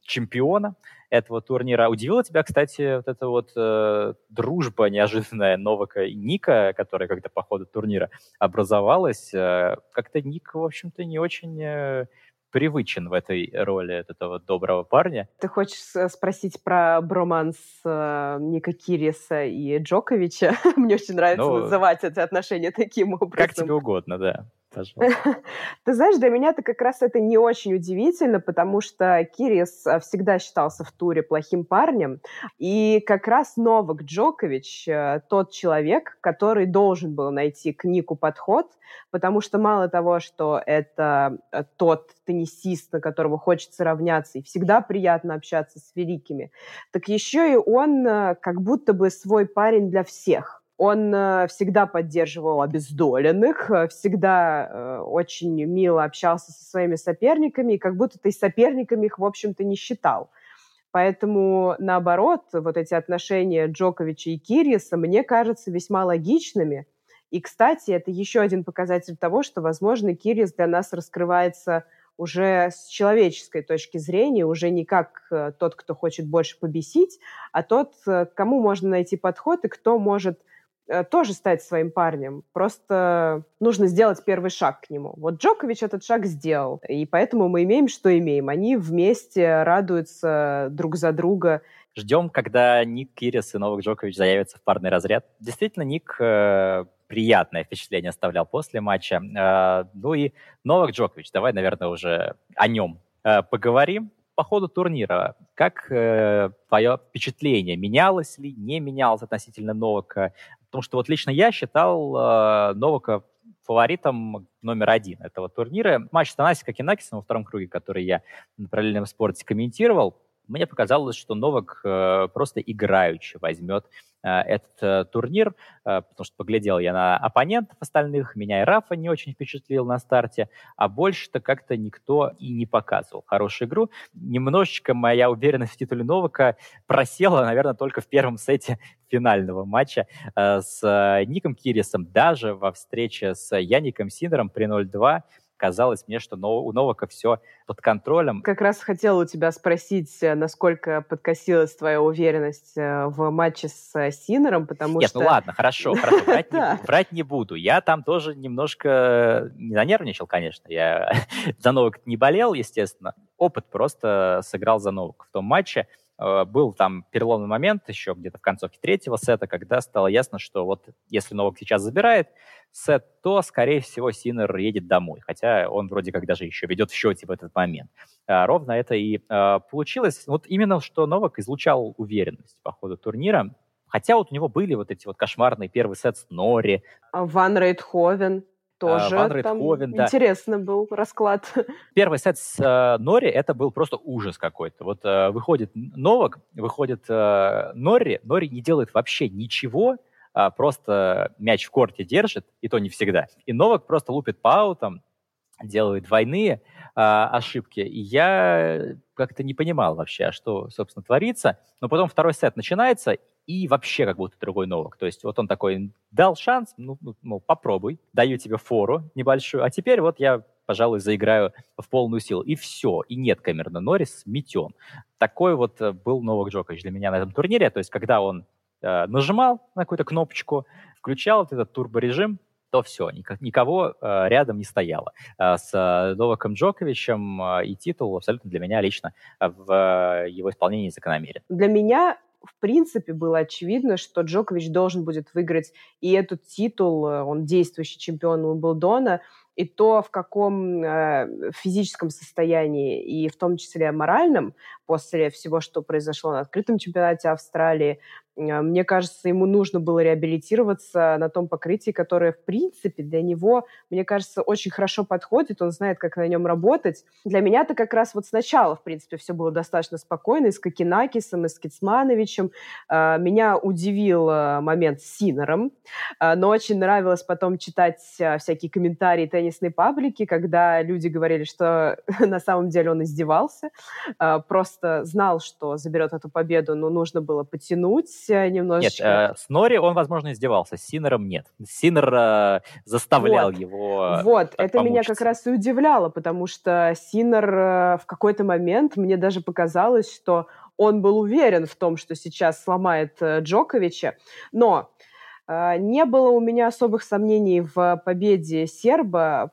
чемпиона этого турнира. Удивила тебя, кстати, вот эта вот э, дружба неожиданная Новака и Ника, которая когда по ходу турнира образовалась. Э, как-то Ник, в общем-то, не очень... Э, привычен в этой роли этого доброго парня. Ты хочешь спросить про броманс э, Ника Кириса и Джоковича? Мне очень нравится ну, называть эти отношения таким образом. Как тебе угодно, да. Ты знаешь, для меня это как раз это не очень удивительно, потому что Кирис э, всегда считался в туре плохим парнем, и как раз Новак Джокович э, тот человек, который должен был найти к Нику подход, потому что мало того, что это э, тот теннисист, на которого хочется равняться, и всегда приятно общаться с великими, так еще и он как будто бы свой парень для всех он э, всегда поддерживал обездоленных, э, всегда э, очень мило общался со своими соперниками, и как будто ты соперниками их, в общем-то, не считал. Поэтому, наоборот, вот эти отношения Джоковича и Кириса мне кажутся весьма логичными. И, кстати, это еще один показатель того, что, возможно, Кирис для нас раскрывается уже с человеческой точки зрения, уже не как тот, кто хочет больше побесить, а тот, кому можно найти подход и кто может тоже стать своим парнем. Просто нужно сделать первый шаг к нему. Вот Джокович этот шаг сделал, и поэтому мы имеем, что имеем. Они вместе радуются друг за друга. Ждем, когда Ник Кирис и Новак Джокович заявятся в парный разряд. Действительно, Ник э, приятное впечатление оставлял после матча. Э, ну и Новак Джокович, давай, наверное, уже о нем э, поговорим по ходу турнира, как э, твое впечатление, менялось ли, не менялось относительно Новака? Потому что вот лично я считал э, Новака фаворитом номер один этого турнира. Матч с Танасико Кокенакисом во втором круге, который я на параллельном спорте комментировал, мне показалось, что Новак э, просто играючи возьмет этот э, турнир, э, потому что поглядел я на оппонентов остальных, меня и Рафа не очень впечатлил на старте, а больше-то как-то никто и не показывал хорошую игру. Немножечко моя уверенность в титуле Новака просела, наверное, только в первом сете финального матча э, с э, Ником Кирисом, даже во встрече с Яником Синером при 0-2 казалось мне, что у Новака все под контролем. Как раз хотела у тебя спросить, э, насколько подкосилась твоя уверенность э, в матче с э, Синером, потому Нет, что... ну ладно, хорошо, хорошо врать, не, врать не буду. Я там тоже немножко не занервничал, конечно. Я за Новак не болел, естественно. Опыт просто сыграл за Новак в том матче. Э, был там переломный момент еще где-то в концовке третьего сета, когда стало ясно, что вот если Новак сейчас забирает сет, то, скорее всего, Синер едет домой, хотя он вроде как даже еще ведет в счете в этот момент. А, ровно это и а, получилось. Вот именно, что Новак излучал уверенность по ходу турнира, Хотя вот у него были вот эти вот кошмарные первый сет с Нори. Ван Рейтховен. Тоже Ван там Рейтховен, да. интересно был расклад. Первый сет с э, Нори это был просто ужас какой-то. Вот э, выходит Новак, выходит э, Нори, Нори не делает вообще ничего, а просто мяч в корте держит, и то не всегда. И Новак просто лупит по аутам, делает двойные а, ошибки. И я как-то не понимал вообще, а что, собственно, творится. Но потом второй сет начинается, и вообще как будто другой Новак. То есть вот он такой дал шанс, ну, ну, попробуй, даю тебе фору небольшую, а теперь вот я пожалуй, заиграю в полную силу. И все. И нет Камерона Норрис, метен. Такой вот э, был Новак Джокович для меня на этом турнире. То есть, когда он э, нажимал на какую-то кнопочку, включал вот этот турборежим, то все, никого э, рядом не стояло. Э, с э, Новаком Джоковичем и титул абсолютно для меня лично в его исполнении закономерен. Для меня в принципе, было очевидно, что Джокович должен будет выиграть и этот титул, он действующий чемпион Уимблдона, и то, в каком э, физическом состоянии и в том числе моральном после всего, что произошло на открытом чемпионате Австралии, мне кажется, ему нужно было реабилитироваться на том покрытии, которое, в принципе, для него, мне кажется, очень хорошо подходит, он знает, как на нем работать. Для меня это как раз вот сначала, в принципе, все было достаточно спокойно, и с Кокинакисом, и с Кицмановичем. Э, меня удивил э, момент с Синером, но очень нравилось потом читать всякие комментарии теннис теннисной паблике, когда люди говорили, что на самом деле он издевался, а, просто знал, что заберет эту победу, но нужно было потянуть немножечко. Нет, э, с Нори он, возможно, издевался, с Синером нет. Синер э, заставлял вот. его Вот, это помучиться. меня как раз и удивляло, потому что Синер э, в какой-то момент, мне даже показалось, что он был уверен в том, что сейчас сломает э, Джоковича, но а, не было у меня особых сомнений в победе серба,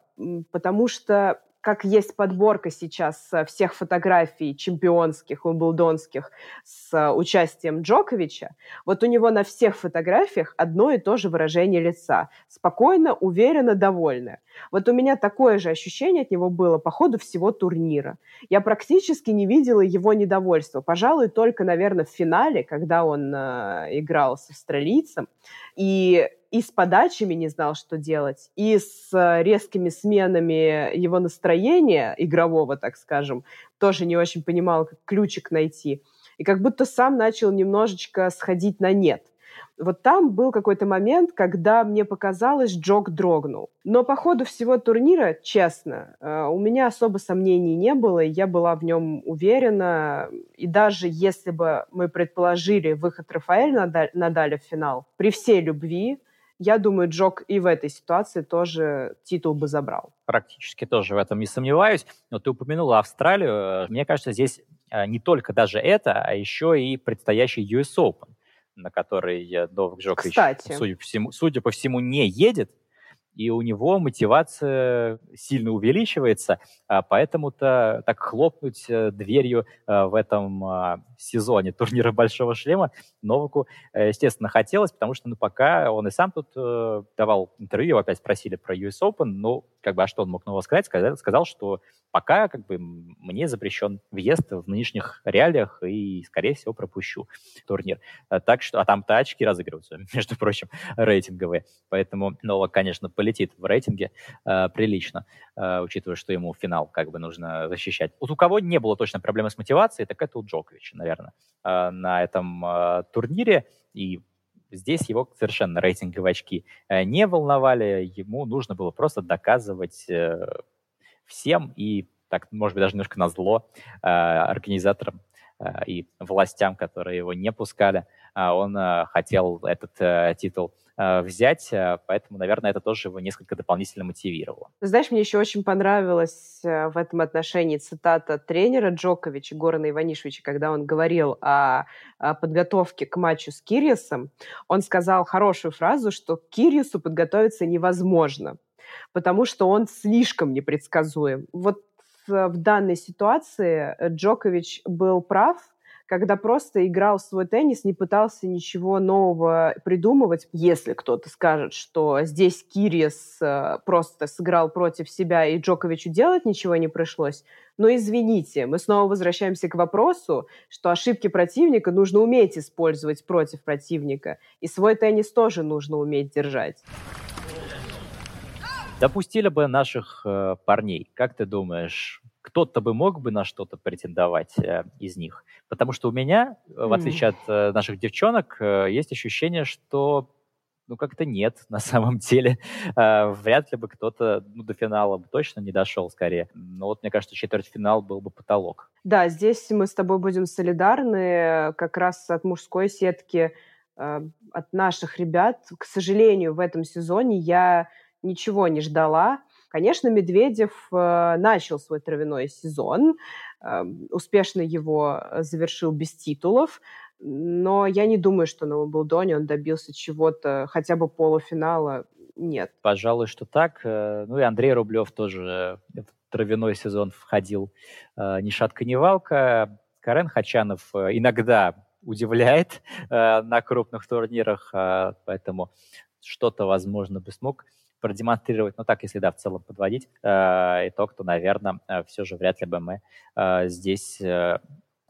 потому что как есть подборка сейчас э, всех фотографий чемпионских, умблдонских с э, участием Джоковича, вот у него на всех фотографиях одно и то же выражение лица. Спокойно, уверенно, довольно. Вот у меня такое же ощущение от него было по ходу всего турнира. Я практически не видела его недовольства. Пожалуй, только, наверное, в финале, когда он э, играл с австралийцем. И и с подачами не знал, что делать, и с э, резкими сменами его настроения игрового, так скажем, тоже не очень понимал, как ключик найти. И как будто сам начал немножечко сходить на нет. Вот там был какой-то момент, когда мне показалось, Джок дрогнул. Но по ходу всего турнира, честно, э, у меня особо сомнений не было, и я была в нем уверена. И даже если бы мы предположили выход Рафаэля Надаля в финал, при всей любви, я думаю, Джок и в этой ситуации тоже титул бы забрал. Практически тоже в этом не сомневаюсь. Но ты упомянула Австралию. Мне кажется, здесь э, не только даже это, а еще и предстоящий US Open, на который Новак Джокович, Кстати. Судя, по всему, судя по всему, не едет и у него мотивация сильно увеличивается, а поэтому-то так хлопнуть э, дверью э, в этом а, сезоне турнира Большого Шлема Новаку, э, естественно, хотелось, потому что ну, пока он и сам тут давал интервью, его опять спросили про US Open, ну, как бы, а что он мог нового сказать? Сказал, сказал, что пока как бы мне запрещен въезд в нынешних реалиях и, скорее всего, пропущу турнир. Так что, а там-то очки разыгрываются, между прочим, рейтинговые. Поэтому Новак, конечно, полетит в рейтинге э, прилично, э, учитывая, что ему финал как бы нужно защищать. Вот у кого не было точно проблемы с мотивацией, так это у Джоковича, наверное, э, на этом э, турнире. И здесь его совершенно рейтинговые очки э, не волновали. Ему нужно было просто доказывать э, всем и так, может быть, даже немножко на зло э, организаторам э, и властям, которые его не пускали. Э, он э, хотел этот э, титул взять, э, поэтому, наверное, это тоже его несколько дополнительно мотивировало. Знаешь, мне еще очень понравилась э, в этом отношении цитата тренера Джоковича, Горана Иванишевича, когда он говорил о, подготовке к матчу с Кириусом. Он сказал хорошую фразу, что к Кириусу подготовиться невозможно, потому что он слишком непредсказуем. Вот в данной ситуации Джокович был прав, когда просто играл свой теннис, не пытался ничего нового придумывать. Если кто-то скажет, что здесь Кириес э, просто сыграл против себя, и Джоковичу делать ничего не пришлось, но извините, мы снова возвращаемся к вопросу, что ошибки противника нужно уметь использовать против противника, и свой теннис тоже нужно уметь держать. Допустили бы наших э, парней, как ты думаешь, кто-то бы мог бы на что-то претендовать э, из них? Потому что у меня, в отличие от э, наших девчонок, э, есть ощущение, что ну, как-то нет, на самом деле. Э, вряд ли бы кто-то ну, до финала бы точно не дошел, скорее. Но вот, мне кажется, четвертьфинал был бы потолок. Да, здесь мы с тобой будем солидарны. Как раз от мужской сетки, э, от наших ребят. К сожалению, в этом сезоне я ничего не ждала. Конечно, Медведев э, начал свой травяной сезон, э, успешно его завершил без титулов, но я не думаю, что на Уимблдоне он добился чего-то, хотя бы полуфинала. Нет. Пожалуй, что так. Э, ну и Андрей Рублев тоже в травяной сезон входил э, ни шатка, ни валка. Карен Хачанов э, иногда удивляет на крупных турнирах, поэтому что-то, возможно, бы смог продемонстрировать. Но так, если, да, в целом подводить итог, то, наверное, все же вряд ли бы мы здесь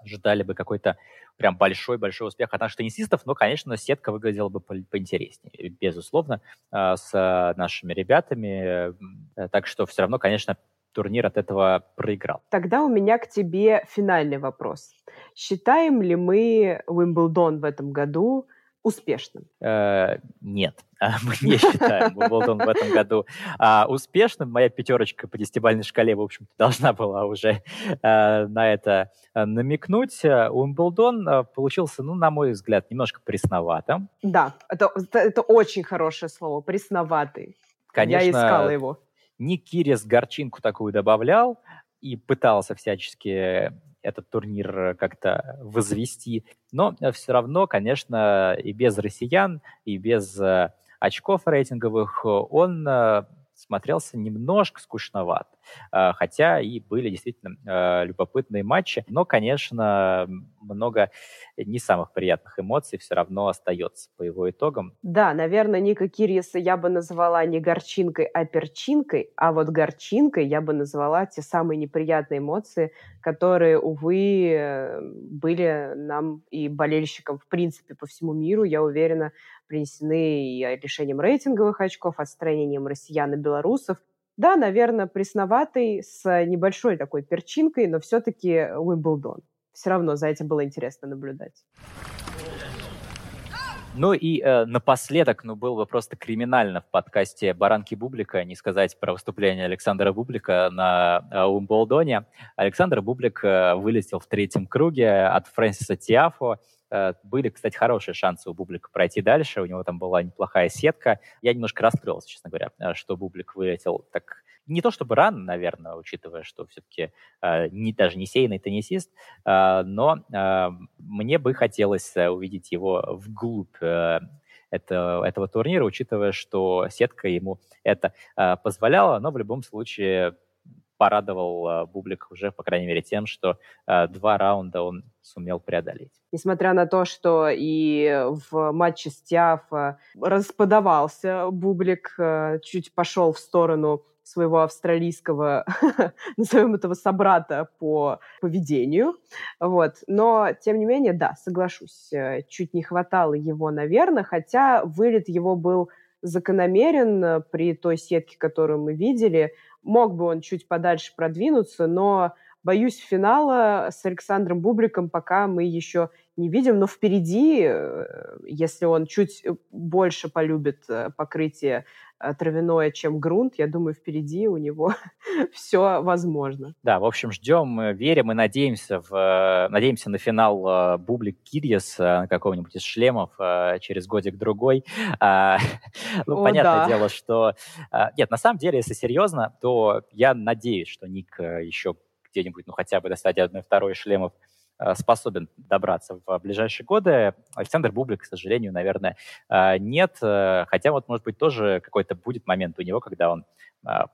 ждали бы какой-то прям большой-большой успех от наших теннисистов, но, конечно, сетка выглядела бы поинтереснее, безусловно, а, с нашими ребятами. Э, так что все равно, конечно, турнир от этого проиграл. Тогда у меня к тебе финальный вопрос. Считаем ли мы Уимблдон в этом году успешным? Э, нет, мы не считаем Уимблдон в этом году а, успешным. Моя пятерочка по десятибалльной шкале, в общем-то, должна была уже а, на это намекнуть. Уимблдон получился, ну, на мой взгляд, немножко пресноватым. Да, это, это очень хорошее слово, пресноватый. Конечно, Я искала его. Ник Кирис горчинку такую добавлял и пытался всячески этот турнир э, как-то возвести. Но э, все равно, конечно, и без россиян, и без э, очков рейтинговых он смотрелся немножко скучноват. А, хотя и были действительно а, любопытные матчи. Но, конечно, много не самых приятных эмоций все равно остается по его итогам. Да, наверное, Ника Кирьеса я бы назвала не горчинкой, а перчинкой, а вот горчинкой я бы назвала те самые неприятные эмоции, которые, увы, были нам и болельщикам, в принципе, по всему миру, я уверена, принесены и лишением рейтинговых очков, отстранением россиян и белорусов. Да, наверное, пресноватый, с небольшой такой перчинкой, но все-таки Уимблдон. Все равно за этим было интересно наблюдать. Ну и э, напоследок, ну, было бы просто криминально в подкасте «Баранки Бублика» не сказать про выступление Александра Бублика на э, Умблдоне. Александр Бублик э, вылетел в третьем круге от Фрэнсиса Тиафо. Э, были, кстати, хорошие шансы у Бублика пройти дальше. У него там была неплохая сетка. Я немножко расстроился, честно говоря, э, что Бублик вылетел так не то чтобы рано, наверное, учитывая, что все-таки э, не, даже не сейный теннисист, э, но э, мне бы хотелось э, увидеть его вглубь э, это, этого турнира, учитывая, что сетка ему это э, позволяла, но в любом случае порадовал э, Бублик уже, по крайней мере, тем, что э, два раунда он сумел преодолеть. Несмотря на то, что и в матче с Тиафа расподавался Бублик, э, чуть пошел в сторону своего австралийского, назовем этого собрата по поведению. Вот. Но, тем не менее, да, соглашусь, чуть не хватало его, наверное, хотя вылет его был закономерен при той сетке, которую мы видели. Мог бы он чуть подальше продвинуться, но боюсь, финала с Александром Бубликом пока мы еще не видим, но впереди, э, если он чуть больше полюбит покрытие Э, травяное, чем грунт, я думаю, впереди у него все возможно. Да, в общем, ждем, верим и надеемся, в, э, надеемся на финал э, Бублик Кирьес на какого-нибудь из шлемов через годик-другой. А, ну, О, понятное да. дело, что... Нет, на самом деле, если серьезно, то я надеюсь, что Ник еще где-нибудь, ну, хотя бы достать одной-второй шлемов Э, способен добраться в ближайшие годы. Александр Бублик, к сожалению, наверное, э, нет. Э, хотя вот, может быть, тоже какой-то будет момент у него, когда он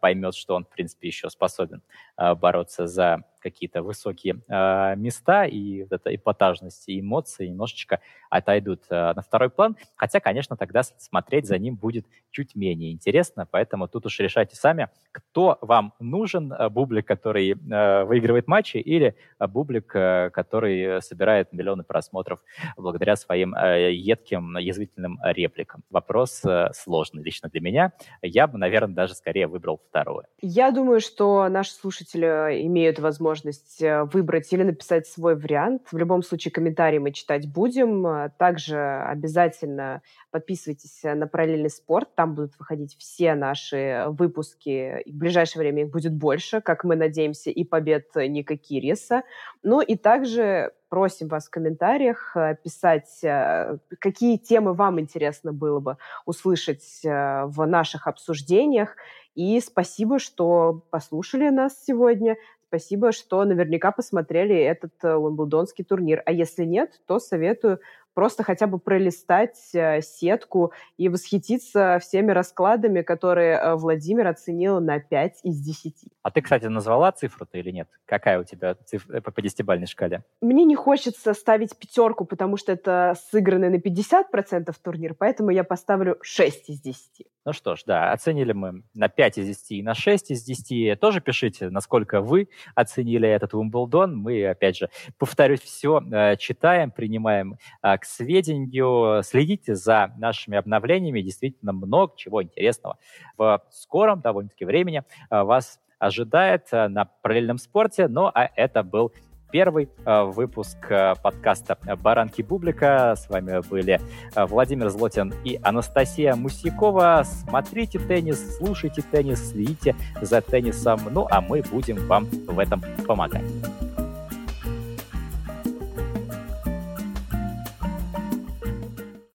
поймет, что он, в принципе, еще способен бороться за какие-то высокие э, места, и вот эта эпатажность и эмоции немножечко отойдут на второй план. Хотя, конечно, тогда смотреть за ним будет чуть менее интересно, поэтому тут уж решайте сами, кто вам нужен, бублик, который выигрывает матчи, или бублик, который собирает миллионы просмотров благодаря своим едким, язвительным репликам. Вопрос сложный лично для меня. Я бы, наверное, даже скорее выбрал выбрал второе. Я думаю, что наши слушатели имеют возможность э, выбрать или написать свой вариант. В любом случае, комментарии мы читать будем. Также обязательно подписывайтесь на «Параллельный спорт». Там будут выходить все наши выпуски. В ближайшее время их будет больше, как мы надеемся, и побед Ника Кириса. Ну и также просим вас в комментариях э, писать, э, какие темы вам интересно было бы услышать э, в наших обсуждениях. И спасибо, что послушали нас сегодня. Спасибо, что наверняка посмотрели этот Уимблдонский турнир. А если нет, то советую просто хотя бы пролистать э, сетку и восхититься всеми раскладами, которые э, Владимир оценил на 5 из 10. А ты, кстати, назвала цифру-то или нет? Какая у тебя цифра по десятибальной шкале? Мне не хочется ставить пятерку, потому что это сыгранный на 50% турнир, поэтому я поставлю 6 из 10. Ну что ж, да, оценили мы на 5 из 10 и на 6 из 10. Тоже пишите, насколько вы оценили этот Уимблдон. Мы, опять же, повторюсь, все э, читаем, принимаем э, к сведению. Следите за нашими обновлениями. Действительно много чего интересного в скором довольно-таки времени э, вас ожидает на параллельном спорте. Ну, а это был первый э, выпуск э, подкаста «Баранки Бублика». С вами были э, Владимир Злотин и Анастасия Мусякова. Смотрите теннис, слушайте теннис, следите за теннисом. Ну, а мы будем вам в этом помогать.